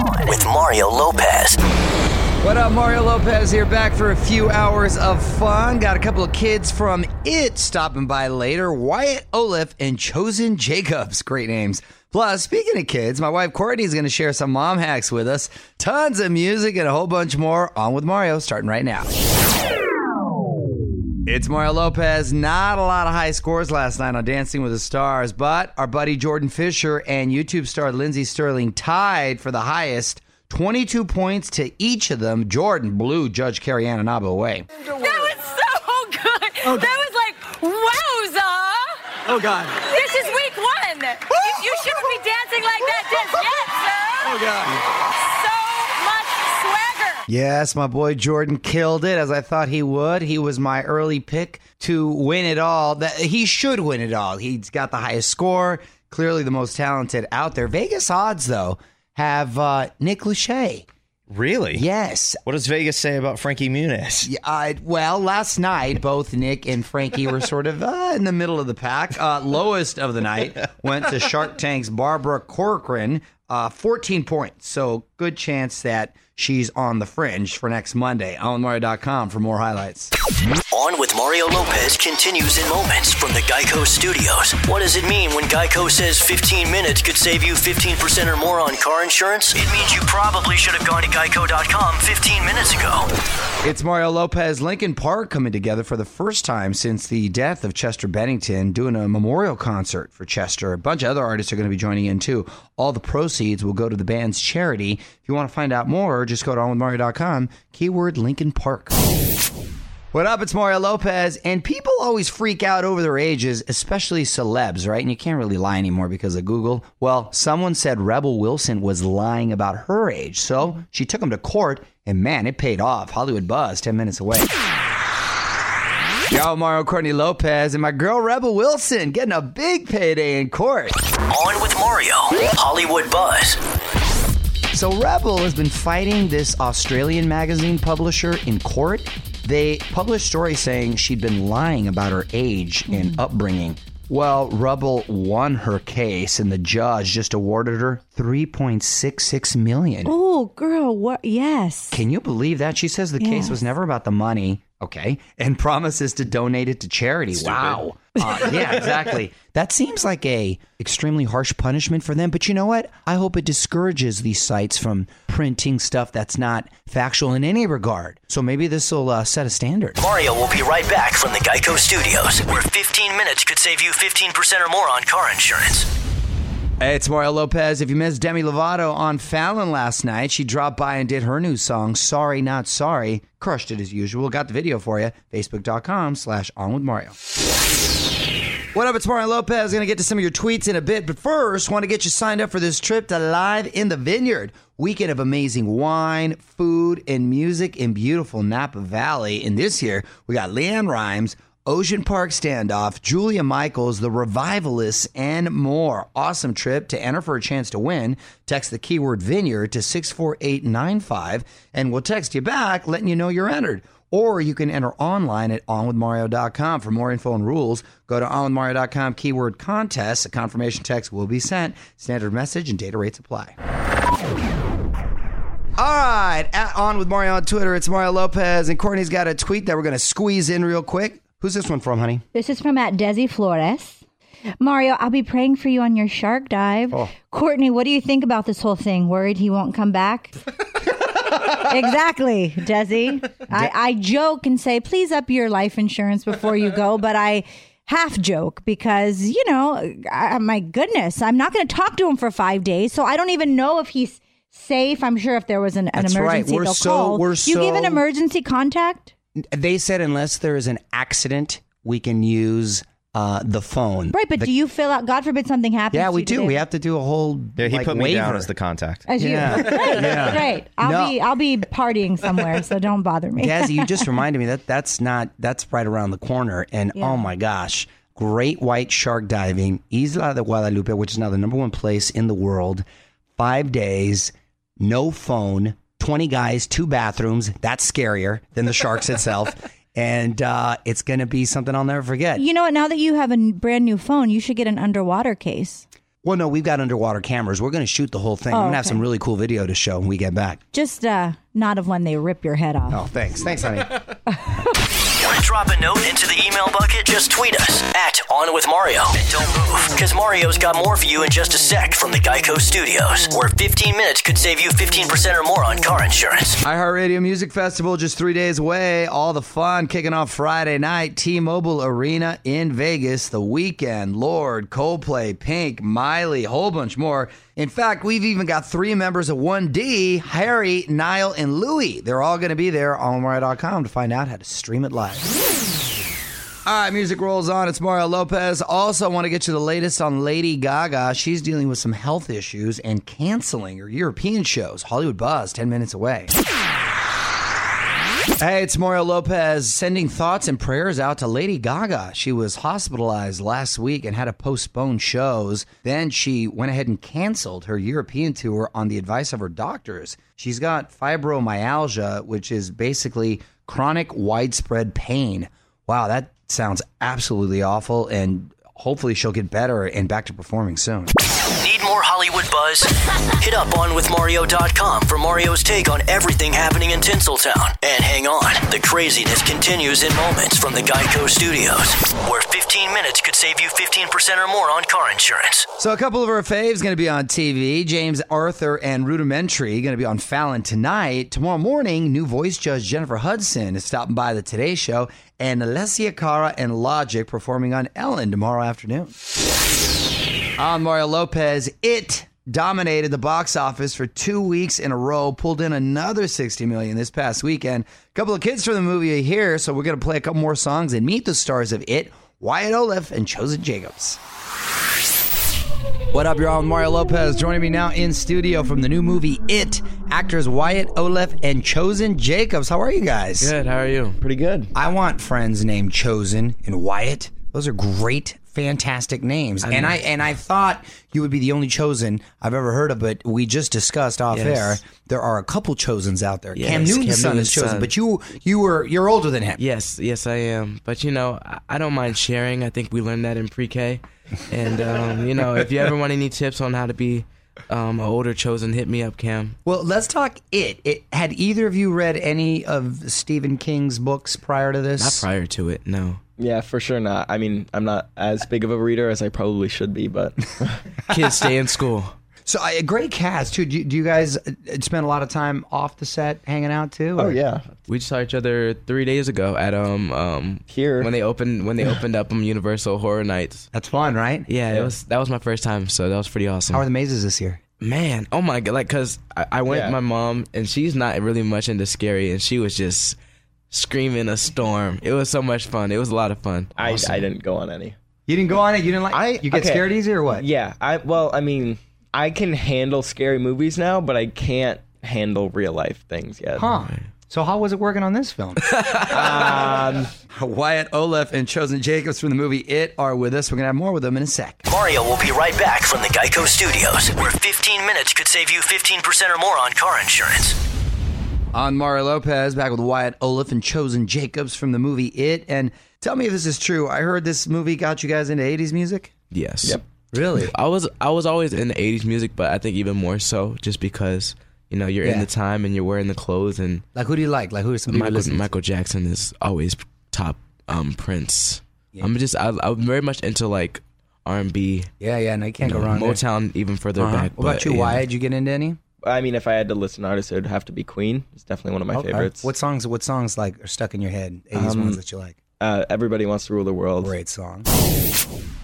On with Mario Lopez. What up, Mario Lopez here, back for a few hours of fun. Got a couple of kids from It stopping by later Wyatt Oleff and Chosen Jacobs. Great names. Plus, speaking of kids, my wife Courtney is going to share some mom hacks with us. Tons of music and a whole bunch more. On with Mario, starting right now. It's Mario Lopez. Not a lot of high scores last night on Dancing with the Stars, but our buddy Jordan Fisher and YouTube star Lindsey Stirling tied for the highest. 22 points to each of them. Jordan blew Judge Carrie Ann Inaba away. That was so good. Oh, That was like, wowza. Oh God. This is week one. You, you shouldn't be dancing like that just yet, sir. Oh God. So much swagger. Yes, my boy Jordan killed it as I thought he would. He was my early pick to win it all. That he should win it all. He's got the highest score, clearly the most talented out there. Vegas odds though have uh, Nick Lachey. Really? Yes, What does Vegas say about Frankie Muniz? Yeah, uh, well, last night both Nick and Frankie were sort of uh, in the middle of the pack. Uh, lowest of the night went to Shark Tank's Barbara Corcoran, uh, 14 points. So good chance that she's on the fringe for next Monday. OnMario.com for more highlights. On with Mario Lopez continues in moments from the Geico Studios. What does it mean when Geico says 15 minutes could save you 15% or more on car insurance? It means you probably should have gone to geico.com 15 minutes ago. It's Mario Lopez, Linkin Park coming together for the first time since the death of Chester Bennington, doing a memorial concert for Chester. A bunch of other artists are going to be joining in too. All the proceeds will go to the band's charity. If you want to find out more, just go to onwithmario.com, keyword Linkin Park. What up? It's Mario Lopez. And people always freak out over their ages, especially celebs, right? And you can't really lie anymore because of Google. Well, someone said Rebel Wilson was lying about her age. So she took him to court, and man, it paid off. Hollywood Buzz, 10 minutes away. Yo, Mario Courtney Lopez and my girl Rebel Wilson getting a big payday in court. On with Mario, Hollywood Buzz. So Rebel has been fighting this Australian magazine publisher in court. They published stories saying she'd been lying about her age and hmm. upbringing. Well, Rebel won her case, and the judge just awarded her 3.66 million. Oh, girl, what? Yes. Can you believe that? She says the case was never about the money, okay, and promises to donate it to charity. Wow. Uh, yeah, exactly. That seems like a extremely harsh punishment for them, but you know what? I hope it discourages these sites from printing stuff that's not factual in any regard. So maybe this will uh, set a standard. Mario will be right back from the Geico Studios, where 15 minutes could save you 15% or more on car insurance. Hey, it's Mario Lopez. If you missed Demi Lovato on Fallon last night, she dropped by and did her new song, Sorry Not Sorry. Crushed it as usual. Got the video for you. Facebook.com slash on with Mario. What up? It's Mario Lopez. To get to some of your tweets in a bit, but first, want to get you signed up for this trip to Live in the Vineyard. Weekend of amazing wine, food, and music in beautiful Napa Valley. And this year, we got LeAnn Rimes, Ocean Park Standoff, Julia Michaels, The Revivalists, and more. Awesome trip. To enter for a chance to win, text the keyword vineyard to 64895, and we'll text you back letting you know you're entered. Or you can enter online at onwithmario.com. For more info and rules, go to onwithmario.com, keyword contest. A confirmation text will be sent. Standard message and data rates apply. All right, at on with Mario on Twitter. It's Mario Lopez, and Courtney's got a tweet that we're going to squeeze in real quick. Who's this one from, honey? This is from at Desi Flores. Mario, I'll be praying for you on your shark dive. Oh. Courtney, what do you think about this whole thing? Worried he won't come back? exactly, Desi. I, I joke and say, please up your life insurance before you go, but I half joke because, you know, I, my goodness, I'm not going to talk to him for five days, so I don't even know if he's safe. I'm sure if there was an, an That's right. emergency, We're they'll so- call. we're you give an emergency contact? They said unless there is an accident, we can use uh, the phone. Right, but The- do you fill out? God forbid something happens. Yeah, we you do. today. We have to do a whole. Yeah, he like, put me waiver. down as the contact. As you, Yeah. right, Yeah. right. I'll No. be I'll be partying somewhere, so don't bother me. Gazzy, you just reminded me that that's not that's right around the corner, and Yeah. oh my gosh, great white shark diving, Isla de Guadalupe, which is now the number one place in the world. Five days, no phone, twenty guys, two bathrooms. That's scarier than the sharks itself, and uh, it's going to be something I'll never forget. You know what? Now that you have a n- brand new phone, you should get an underwater case. Well, no, we've got underwater cameras. We're going to shoot the whole thing. I'm going to have okay. some really cool video to show when we get back. Just uh, not of when they rip your head off. Oh, thanks. Thanks, honey. Want to drop a note into the email bucket? Just tweet us at On With Mario. And don't move, because Mario's got more for you in just a sec from the Geico Studios, where 15 minutes could save you 15% or more on car insurance. iHeartRadio Music Festival just three days away. All the fun kicking off Friday night. T-Mobile Arena in Vegas. The Weeknd. Lorde, Coldplay, Pink, Miley, whole bunch more. In fact, we've even got three members of 1D, Harry, Niall, and Louis. They're all going to be there on Mario.com to find out how to stream it live. All right, music rolls on. It's Mario Lopez. Also, I want to get you the latest on Lady Gaga. She's dealing with some health issues and canceling her European shows. Hollywood Buzz, 10 minutes away. Hey, it's Mario Lopez sending thoughts and prayers out to Lady Gaga. She was hospitalized last week and had to postpone shows. Then she went ahead and canceled her European tour on the advice of her doctors. She's got fibromyalgia, which is basically chronic widespread pain. Wow, that sounds absolutely awful. And hopefully she'll get better and back to performing soon. Hollywood buzz? Hit up onwithmario.com for Mario's take on everything happening in Tinseltown. And hang on, the craziness continues in moments from the Geico Studios, where 15 minutes could save you 15% or more on car insurance. So a couple of our faves going to be on TV. James Arthur and Rudimental going to be on Fallon tonight. Tomorrow morning, new voice judge Jennifer Hudson is stopping by the Today Show, and Alessia Cara and Logic performing on Ellen tomorrow afternoon. On Mario Lopez, it dominated the box office for two weeks in a row, pulled in another 60 million this past weekend. A couple of kids from the movie are here, so we're going to play a couple more songs and meet the stars of it, Wyatt Oleff and Chosen Jacobs. What up, y'all? I'm Mario Lopez. Joining me now in studio from the new movie It, actors Wyatt Oleff and Chosen Jacobs. How are you guys? Good. How are you? Pretty good. I want friends named Chosen and Wyatt. Those are great, fantastic names. and I and I thought you would be the only Chosen I've ever heard of, but we just discussed off Yes. air. There are a couple Chosens out there. Cam Yes, Newton's Cam son is chosen, son. but you you were you're older than him. Yes, yes, I am. But you know, I, I don't mind sharing. I think we learned that in pre-K. And um, you know, if you ever want any tips on how to be um, an older chosen, hit me up, Cam. Well, let's talk it. It had either of you read any of Stephen King's books prior to this? Not prior to it, no. Yeah, for sure not. I mean, I'm not as big of a reader as I probably should be, but Kids stay in school. So a great cast too. Do you, do you guys uh, spend a lot of time off the set hanging out too? oh yeah, We just saw each other three days ago at um um Here. when they opened when they opened up um Universal Horror Nights. That's fun, right? Yeah, it was that was my first time, so that was pretty awesome. How are the mazes this year? Man, oh my god! Like, cause I, I went Yeah. with my mom, and she's not really much into scary, and she was just screaming a storm. It was so much fun. It was a lot of fun. I, I didn't go on any. You didn't go on it. You didn't like. I you get okay. scared easy or what? Yeah, I well, I mean, I can handle scary movies now, but I can't handle real life things yet. Huh. So how was it working on this film? Um, Wyatt Oleff and Chosen Jacobs from the movie It are with us. We're gonna have more with them in a sec. Mario will be right back from the Geico Studios, where 15 minutes could save you 15% or more on car insurance. On Mario Lopez, back with Wyatt Oleff and Chosen Jacobs from the movie It. And tell me if this is true. I heard this movie got you guys into '80s music. Yes. Yep. Really? I was I was always into '80s music, but I think even more so just because you know you're Yeah. in the time and you're wearing the clothes, and Like who do you like? Like who are some Michael? Michael Jackson is always top um Prince. I'm just I, I'm very much into like R&B, Yeah, yeah. No, you can't you go know, wrong. there. Motown even further Uh-huh. back. What about but, you, yeah. Wyatt? Did you get into any? I mean, if I had to list an artist, it would have to be Queen. It's definitely one of my Okay. favorites. What songs? What songs like are stuck in your head? 80s Um, ones that you like. Uh, Everybody wants to rule the world. Great song.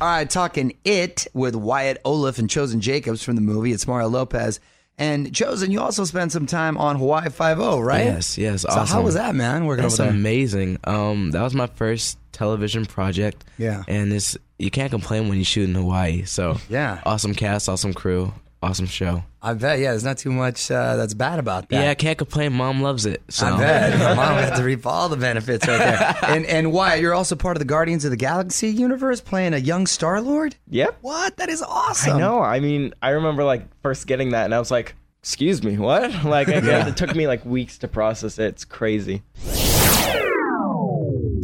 All right, talking it with Wyatt Oleff and Chosen Jacobs from the movie. It's Mario Lopez. And Chosen, you also spent some time on Hawaii Five O, right? Yes, yes. So awesome. how was that, man? Working That's over there. amazing. Um, that was my first television project. Yeah. and it's you can't complain when you shoot in Hawaii. So Yeah. awesome cast, awesome crew, awesome show. I bet. Yeah, there's not too much uh, that's bad about that. Yeah, I can't complain. Mom loves it. So I bet. Mom got to reap all the benefits right there. And and Wyatt, you're also part of the Guardians of the Galaxy universe, playing a young Star Lord. Yep. What? That is awesome. I know. I mean, I remember like first getting that, and I was like, "Excuse me, what?" Like, I, it took me like weeks to process it. It's crazy.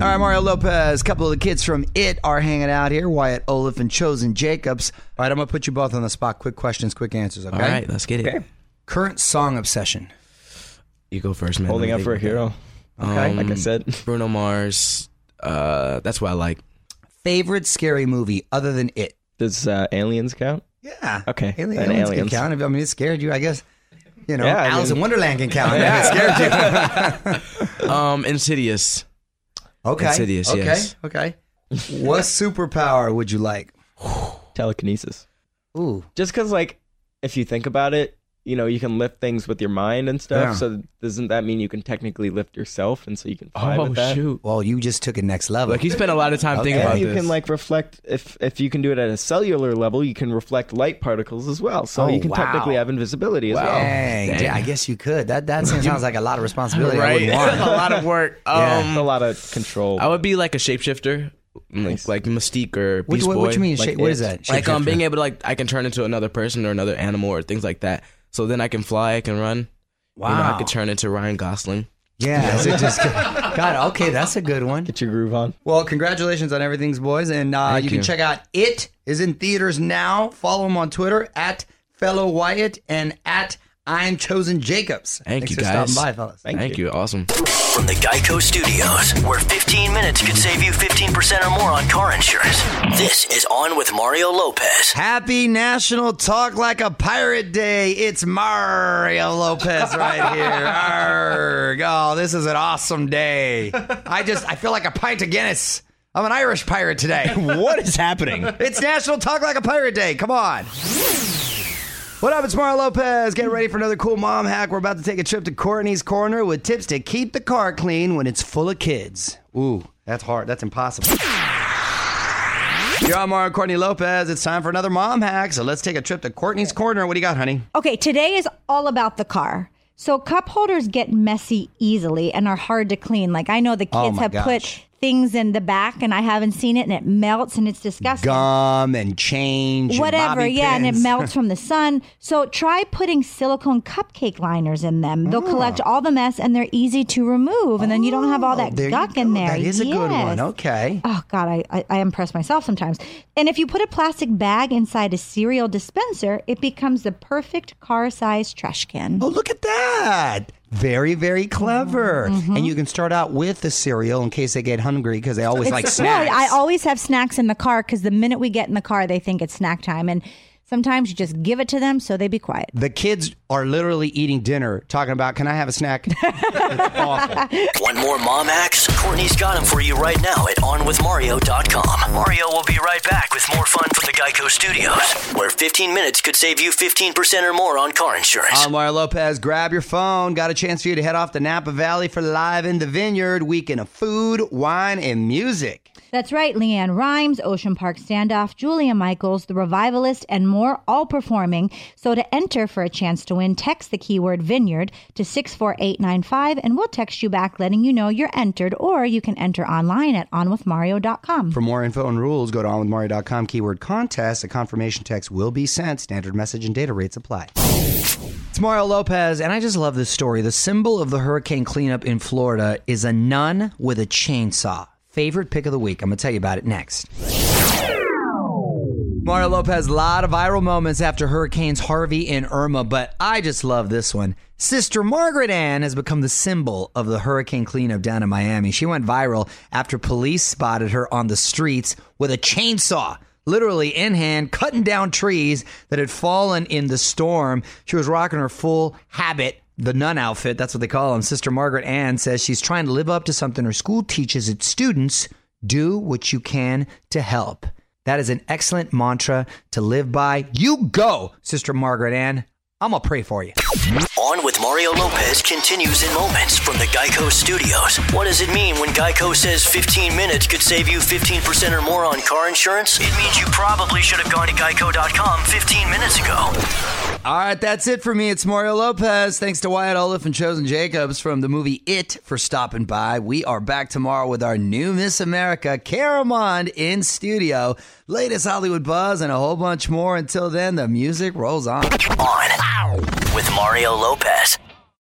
All right, Mario Lopez. A couple of the kids from It are hanging out here. Wyatt Oleff and Chosen Jacobs. All right, I'm gonna put you both on the spot. Quick questions, quick answers. Okay. All right, let's get it. Okay. Current song obsession. You go first, man. Holding Let out for a hero. Okay. Like I said. Bruno Mars. Uh, that's what I like. Favorite scary movie other than It. does uh, aliens count? Yeah. Okay, Alien, aliens, aliens. can count. I mean, it scared you. I guess. You know, Yeah, I Alice mean- in Wonderland can count. Yeah. It scared you. Um, Insidious. Okay. Insidious, Okay. yes. Okay. what superpower would you like? Telekinesis. Ooh. Just because, like, if you think about it, you know, you can lift things with your mind and stuff. Yeah. So doesn't that mean you can technically lift yourself, and so you can fly Oh with that? shoot! Well, you just took it next level. Like he spent a lot of time thinking about And you this. can like reflect if if you can do it at a cellular level, you can reflect light particles as well. So Oh, you can wow. technically have invisibility as well. Dang. Dang. Yeah, I guess you could. That that sounds like a lot of responsibility. Right? wouldn't want. a lot of work. Yeah. A Um, lot of control. I would be like a shapeshifter, like, Nice. like Mystique or Beast what, Boy. what you mean? like shape, what is that? like um, being able to like I can turn into another person or another animal or things like that. So then I can fly, I can run. Wow. You know, I could turn into Ryan Gosling. Yeah. so just, God, okay, that's a good one. Get your groove on. Well, congratulations on everything's boys, and uh, Thank you can check out it is in theaters now. Follow him on Twitter at fellow Wyatt and at I'm chosen Jacobs. Thank Thanks you, for guys. stopping by, fellas. Thank, you. Awesome. From the Geico Studios, where 15 minutes could save you 15% or more on car insurance. This is On with Mario Lopez. Happy National Talk Like a Pirate Day. It's Mario Lopez right here. Arrgh. Oh, this is an awesome day. I just, I feel like a pint of Guinness. I'm an Irish pirate today. What is happening? It's National Talk Like a Pirate Day. Come on. What up? It's Mario Lopez. Get ready for another cool mom hack. We're about to take a trip to Courtney's Corner with tips to keep the car clean when it's full of kids. Ooh, that's hard. That's impossible. You're on Mario Courtney Lopez. It's time for another mom hack. So let's take a trip to Courtney's Corner. What do you got, honey? Okay, today is all about the car. So cup holders get messy easily and are hard to clean. Like I know the Oh kids my have gosh. put things in the back and I haven't seen it and it melts and it's disgusting. Gum and change. and Whatever, bobby yeah, and it melts from the sun. So try putting silicone cupcake liners in them. They'll oh. collect all the mess and they're easy to remove, and then you don't have all Oh, that you gunk in there. That is a good one. Okay. Oh God, I, I, I impress myself sometimes. And if you put a plastic bag inside a cereal dispenser, it becomes the perfect car-sized trash can. Oh, look at that. Very, very clever. Mm-hmm. And you can start out with the cereal in case they get hungry because they always like snacks. Well, I always have snacks in the car because the minute we get in the car, they think it's snack time, and sometimes you just give it to them so they be quiet. the kids are literally eating dinner, talking about, "Can I have a snack?" it's awful. Want more mom hacks? Courtney's got them for you right now at OnWithMario.com. Mario will be right back with more fun from the Geico Studios, where 15 minutes could save you 15% or more on car insurance. I'm Mario Lopez. Grab your phone. Got a chance for you to head off to Napa Valley for Live in the Vineyard weekend of food, wine, and music. That's right. LeAnn Rimes, Ocean Park Standoff, Julia Michaels, The Revivalist, and more all performing. So to enter for a chance to win, text the keyword vineyard to 64895 and we'll text you back letting you know you're entered, or you can enter online at onwithmario.com. For more info and rules, go to onwithmario.com keyword contest. A confirmation text will be sent. Standard message and data rates apply. It's Mario Lopez, and I just love this story. The symbol of the hurricane cleanup in Florida is a nun with a chainsaw. Favorite pick of the week. I'm going to tell you about it next. Mario Lopez, a lot of viral moments after Hurricanes Harvey and Irma, but I just love this one. Sister Margaret Ann has become the symbol of the hurricane cleanup down in Miami. She went viral after police spotted her on the streets with a chainsaw, literally in hand, cutting down trees that had fallen in the storm. She was rocking her full habit the nun outfit, that's what they call them. Sister Margaret Ann says she's trying to live up to something her school teaches its students do what you can to help. That is an excellent mantra to live by. You go, Sister Margaret Ann. I'm going to pray for you. On with Mario Lopez continues in moments from the Geico Studios. What does it mean when Geico says 15 minutes could save you 15% or more on car insurance? It means you probably should have gone to geico.com 15 minutes ago. All right, that's it for me. It's Mario Lopez. Thanks to Wyatt Oleff and Chosen Jacobs from the movie It for stopping by. We are back tomorrow with our new Miss America, Cara Mund, in studio. Latest Hollywood buzz and a whole bunch more. Until then, the music rolls on. On with Mario Lopez.